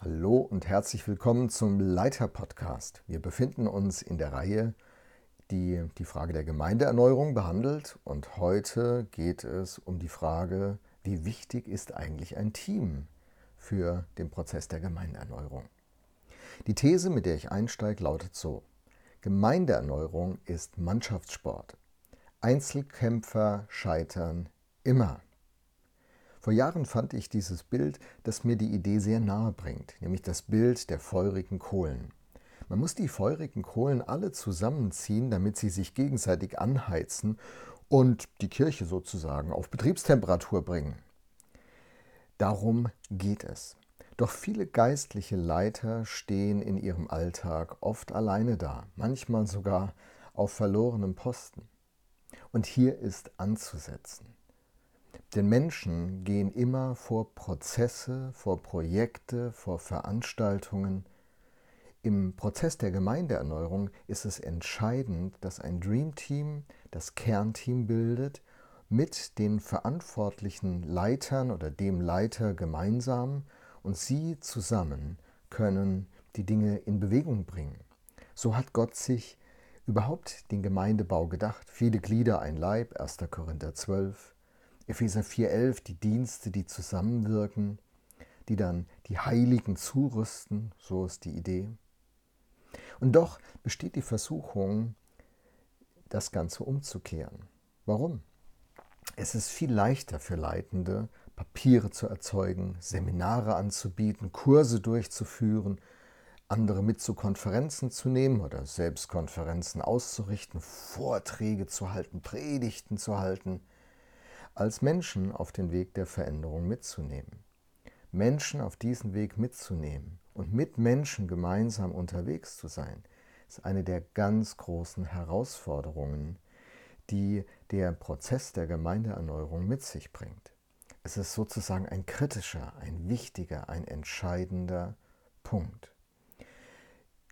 Hallo und herzlich willkommen zum Leiter-Podcast. Wir befinden uns in der Reihe, die die Frage der Gemeindeerneuerung behandelt und heute geht es um die Frage, wie wichtig ist eigentlich ein Team für den Prozess der Gemeindeerneuerung. Die These, mit der ich einsteige, lautet so. Gemeindeerneuerung ist Mannschaftssport. Einzelkämpfer scheitern immer. Vor Jahren fand ich dieses Bild, das mir die Idee sehr nahe bringt, nämlich das Bild der feurigen Kohlen. Man muss die feurigen Kohlen alle zusammenziehen, damit sie sich gegenseitig anheizen und die Kirche sozusagen auf Betriebstemperatur bringen. Darum geht es. Doch viele geistliche Leiter stehen in ihrem Alltag oft alleine da, manchmal sogar auf verlorenem Posten. Und hier ist anzusetzen. Denn Menschen gehen immer vor Prozesse, vor Projekte, vor Veranstaltungen. Im Prozess der Gemeindeerneuerung ist es entscheidend, dass ein Dream Team das Kernteam bildet, mit den verantwortlichen Leitern oder dem Leiter gemeinsam und sie zusammen können die Dinge in Bewegung bringen. So hat Gott sich überhaupt den Gemeindebau gedacht. Viele Glieder, ein Leib, 1. Korinther 12. Epheser 4.11, die Dienste, die zusammenwirken, die dann die Heiligen zurüsten, so ist die Idee. Und doch besteht die Versuchung, das Ganze umzukehren. Warum? Es ist viel leichter für Leitende, Papiere zu erzeugen, Seminare anzubieten, Kurse durchzuführen, andere mit zu Konferenzen zu nehmen oder selbst Konferenzen auszurichten, Vorträge zu halten, Predigten zu halten, als Menschen auf den Weg der Veränderung mitzunehmen. Menschen auf diesen Weg mitzunehmen und mit Menschen gemeinsam unterwegs zu sein, ist eine der ganz großen Herausforderungen, die der Prozess der Gemeindeerneuerung mit sich bringt. Es ist sozusagen ein kritischer, ein wichtiger, ein entscheidender Punkt.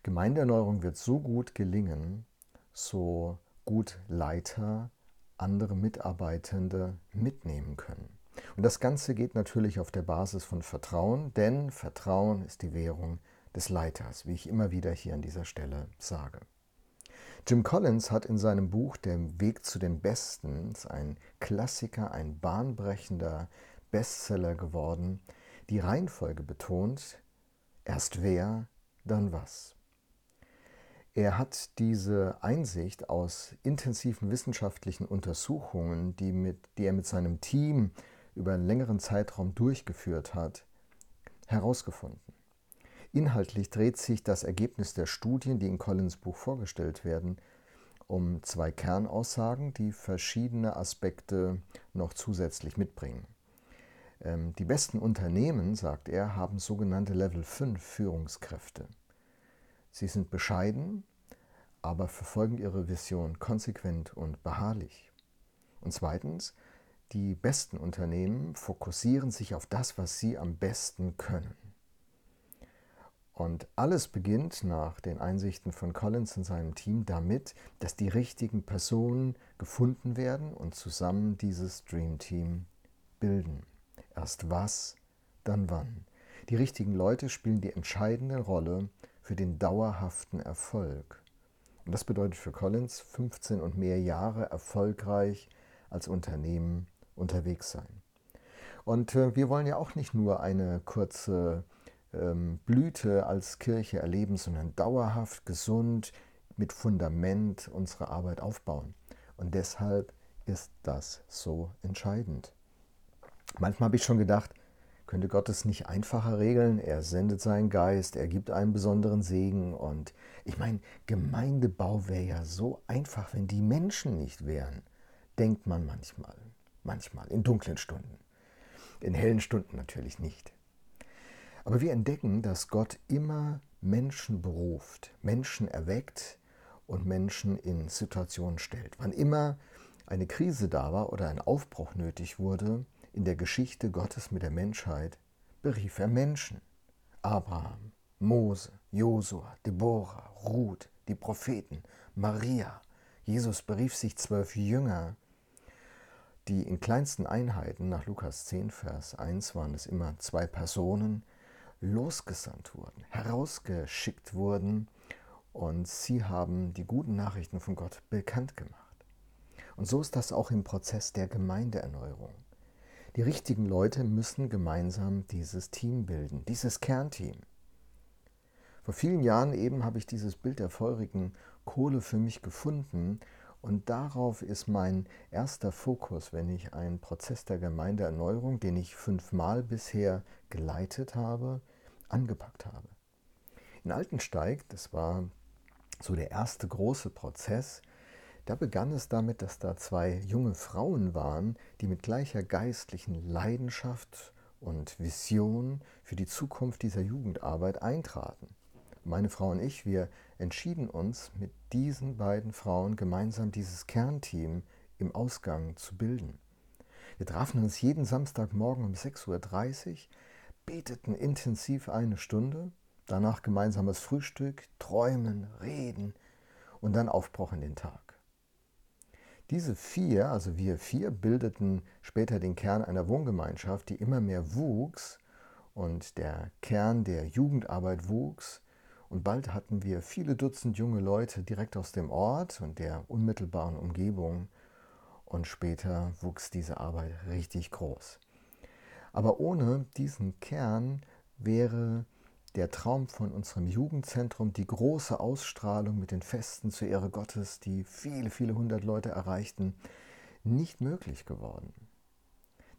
Gemeindeerneuerung wird so gut gelingen, so gut Leiter andere Mitarbeitende mitnehmen können. Und das Ganze geht natürlich auf der Basis von Vertrauen, denn Vertrauen ist die Währung des Leiters, wie ich immer wieder hier an dieser Stelle sage. Jim Collins hat in seinem Buch Der Weg zu den Besten, ein Klassiker, ein bahnbrechender Bestseller geworden, die Reihenfolge betont, erst wer, dann was. Er hat diese Einsicht aus intensiven wissenschaftlichen Untersuchungen, die, mit, die er mit seinem Team über einen längeren Zeitraum durchgeführt hat, herausgefunden. Inhaltlich dreht sich das Ergebnis der Studien, die in Collins Buch vorgestellt werden, um zwei Kernaussagen, die verschiedene Aspekte noch zusätzlich mitbringen. Ähm, die besten Unternehmen, sagt er, haben sogenannte Level 5 Führungskräfte. Sie sind bescheiden, aber verfolgen ihre Vision konsequent und beharrlich. Und zweitens, die besten Unternehmen fokussieren sich auf das, was sie am besten können. Und alles beginnt nach den Einsichten von Collins und seinem Team damit, dass die richtigen Personen gefunden werden und zusammen dieses Dream Team bilden. Erst was, dann wann. Die richtigen Leute spielen die entscheidende Rolle für den dauerhaften Erfolg. Und das bedeutet für Collins 15 und mehr Jahre erfolgreich als Unternehmen unterwegs sein. Und äh, wir wollen ja auch nicht nur eine kurze ähm, Blüte als Kirche erleben, sondern dauerhaft, gesund, mit Fundament unsere Arbeit aufbauen. Und deshalb ist das so entscheidend. Manchmal habe ich schon gedacht, könnte Gott es nicht einfacher regeln? Er sendet seinen Geist, er gibt einen besonderen Segen. Und ich meine, Gemeindebau wäre ja so einfach, wenn die Menschen nicht wären, denkt man manchmal. Manchmal, in dunklen Stunden. In hellen Stunden natürlich nicht. Aber wir entdecken, dass Gott immer Menschen beruft, Menschen erweckt und Menschen in Situationen stellt. Wann immer eine Krise da war oder ein Aufbruch nötig wurde, in der Geschichte Gottes mit der Menschheit berief er Menschen. Abraham, Mose, Josua, Deborah, Ruth, die Propheten, Maria. Jesus berief sich zwölf Jünger, die in kleinsten Einheiten, nach Lukas 10, Vers 1 waren es immer zwei Personen, losgesandt wurden, herausgeschickt wurden und sie haben die guten Nachrichten von Gott bekannt gemacht. Und so ist das auch im Prozess der Gemeindeerneuerung. Die richtigen Leute müssen gemeinsam dieses Team bilden, dieses Kernteam. Vor vielen Jahren eben habe ich dieses Bild der feurigen Kohle für mich gefunden und darauf ist mein erster Fokus, wenn ich einen Prozess der Gemeindeerneuerung, den ich fünfmal bisher geleitet habe, angepackt habe. In Altensteig, das war so der erste große Prozess, da begann es damit, dass da zwei junge Frauen waren, die mit gleicher geistlichen Leidenschaft und Vision für die Zukunft dieser Jugendarbeit eintraten. Meine Frau und ich, wir entschieden uns, mit diesen beiden Frauen gemeinsam dieses Kernteam im Ausgang zu bilden. Wir trafen uns jeden Samstagmorgen um 6.30 Uhr, beteten intensiv eine Stunde, danach gemeinsames Frühstück, Träumen, Reden und dann Aufbruch in den Tag. Diese vier, also wir vier, bildeten später den Kern einer Wohngemeinschaft, die immer mehr wuchs und der Kern der Jugendarbeit wuchs und bald hatten wir viele Dutzend junge Leute direkt aus dem Ort und der unmittelbaren Umgebung. Und später wuchs diese Arbeit richtig groß. Aber ohne diesen Kern wäre der Traum von unserem Jugendzentrum, die große Ausstrahlung mit den Festen zur Ehre Gottes, die viele, viele hundert Leute erreichten, nicht möglich geworden.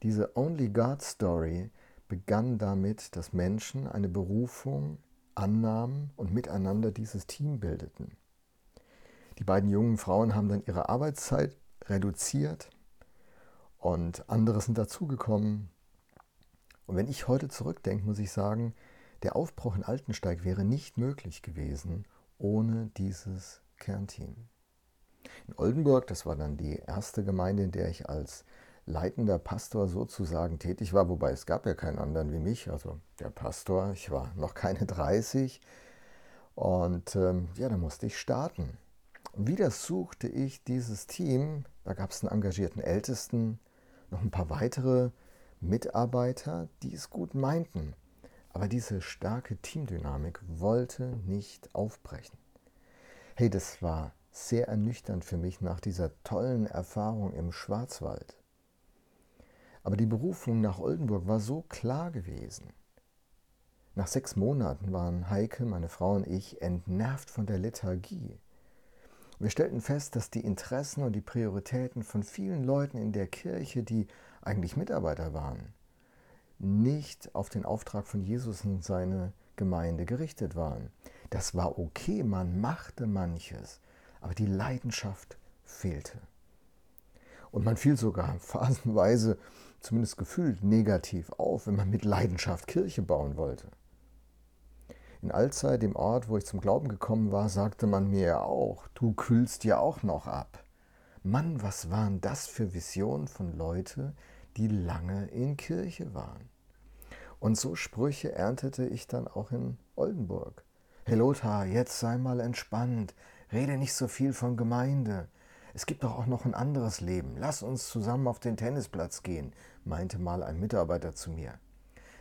Diese Only God Story begann damit, dass Menschen eine Berufung annahmen und miteinander dieses Team bildeten. Die beiden jungen Frauen haben dann ihre Arbeitszeit reduziert und andere sind dazugekommen. Und wenn ich heute zurückdenke, muss ich sagen, der Aufbruch in Altensteig wäre nicht möglich gewesen ohne dieses Kernteam. In Oldenburg, das war dann die erste Gemeinde, in der ich als leitender Pastor sozusagen tätig war, wobei es gab ja keinen anderen wie mich, also der Pastor, ich war noch keine 30 und ähm, ja, da musste ich starten. Und wieder suchte ich dieses Team, da gab es einen engagierten Ältesten, noch ein paar weitere Mitarbeiter, die es gut meinten. Aber diese starke Teamdynamik wollte nicht aufbrechen. Hey, das war sehr ernüchternd für mich nach dieser tollen Erfahrung im Schwarzwald. Aber die Berufung nach Oldenburg war so klar gewesen. Nach sechs Monaten waren Heike, meine Frau und ich entnervt von der Lethargie. Wir stellten fest, dass die Interessen und die Prioritäten von vielen Leuten in der Kirche, die eigentlich Mitarbeiter waren, nicht auf den Auftrag von Jesus und seine Gemeinde gerichtet waren. Das war okay, man machte manches, aber die Leidenschaft fehlte. Und man fiel sogar phasenweise zumindest gefühlt negativ auf, wenn man mit Leidenschaft Kirche bauen wollte. In Alzey, dem Ort, wo ich zum Glauben gekommen war, sagte man mir ja auch, du kühlst ja auch noch ab. Mann, was waren das für Visionen von Leuten, die lange in Kirche waren? Und so Sprüche erntete ich dann auch in Oldenburg. Hey Lothar, jetzt sei mal entspannt, rede nicht so viel von Gemeinde, es gibt doch auch noch ein anderes Leben. Lass uns zusammen auf den Tennisplatz gehen, meinte mal ein Mitarbeiter zu mir.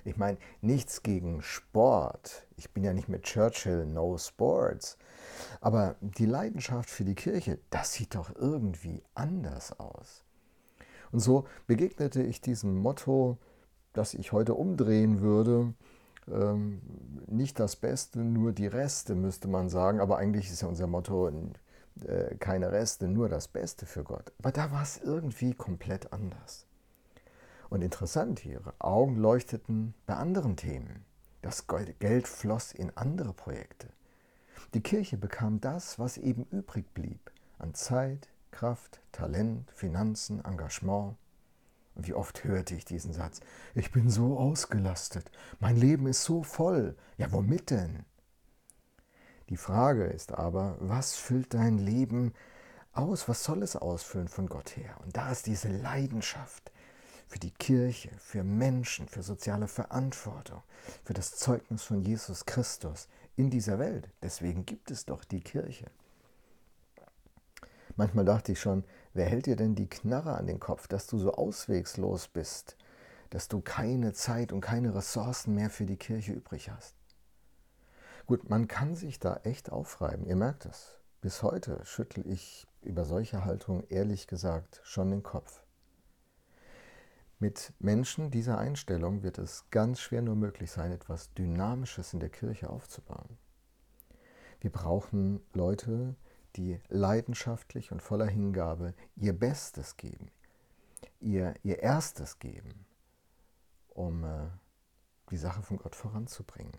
Ich meine, nichts gegen Sport. Ich bin ja nicht mit Churchill, no sports. Aber die Leidenschaft für die Kirche, das sieht doch irgendwie anders aus. Und so begegnete ich diesem Motto, das ich heute umdrehen würde. Ähm, nicht das Beste, nur die Reste, müsste man sagen. Aber eigentlich ist ja unser Motto äh, keine Reste, nur das Beste für Gott. Aber da war es irgendwie komplett anders. Und interessant, ihre Augen leuchteten bei anderen Themen. Das Geld floss in andere Projekte. Die Kirche bekam das, was eben übrig blieb, an Zeit, Kraft, Talent, Finanzen, Engagement. Und wie oft hörte ich diesen Satz, ich bin so ausgelastet, mein Leben ist so voll. Ja, womit denn? Die Frage ist aber, was füllt dein Leben aus? Was soll es ausfüllen von Gott her? Und da ist diese Leidenschaft für die Kirche, für Menschen, für soziale Verantwortung, für das Zeugnis von Jesus Christus in dieser Welt. Deswegen gibt es doch die Kirche. Manchmal dachte ich schon, wer hält dir denn die Knarre an den Kopf, dass du so auswegslos bist, dass du keine Zeit und keine Ressourcen mehr für die Kirche übrig hast. Gut, man kann sich da echt aufreiben, ihr merkt es. Bis heute schüttel ich über solche Haltungen ehrlich gesagt schon den Kopf. Mit Menschen dieser Einstellung wird es ganz schwer nur möglich sein, etwas Dynamisches in der Kirche aufzubauen. Wir brauchen Leute, die leidenschaftlich und voller Hingabe ihr Bestes geben, ihr, ihr Erstes geben, um äh, die Sache von Gott voranzubringen.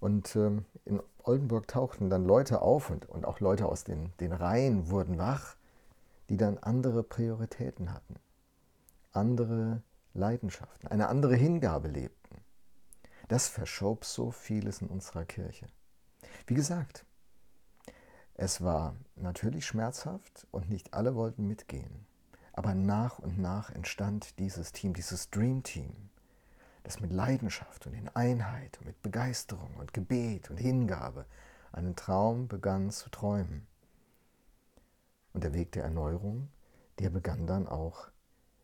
Und ähm, in Oldenburg tauchten dann Leute auf und, und auch Leute aus den, den Reihen wurden wach, die dann andere Prioritäten hatten, andere Leidenschaften, eine andere Hingabe lebten. Das verschob so vieles in unserer Kirche. Wie gesagt, es war natürlich schmerzhaft und nicht alle wollten mitgehen. Aber nach und nach entstand dieses Team, dieses Dream Team, das mit Leidenschaft und in Einheit und mit Begeisterung und Gebet und Hingabe einen Traum begann zu träumen. Und der Weg der Erneuerung, der begann dann auch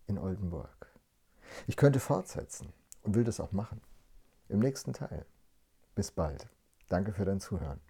in Oldenburg. Ich könnte fortsetzen und will das auch machen. Im nächsten Teil. Bis bald. Danke für dein Zuhören.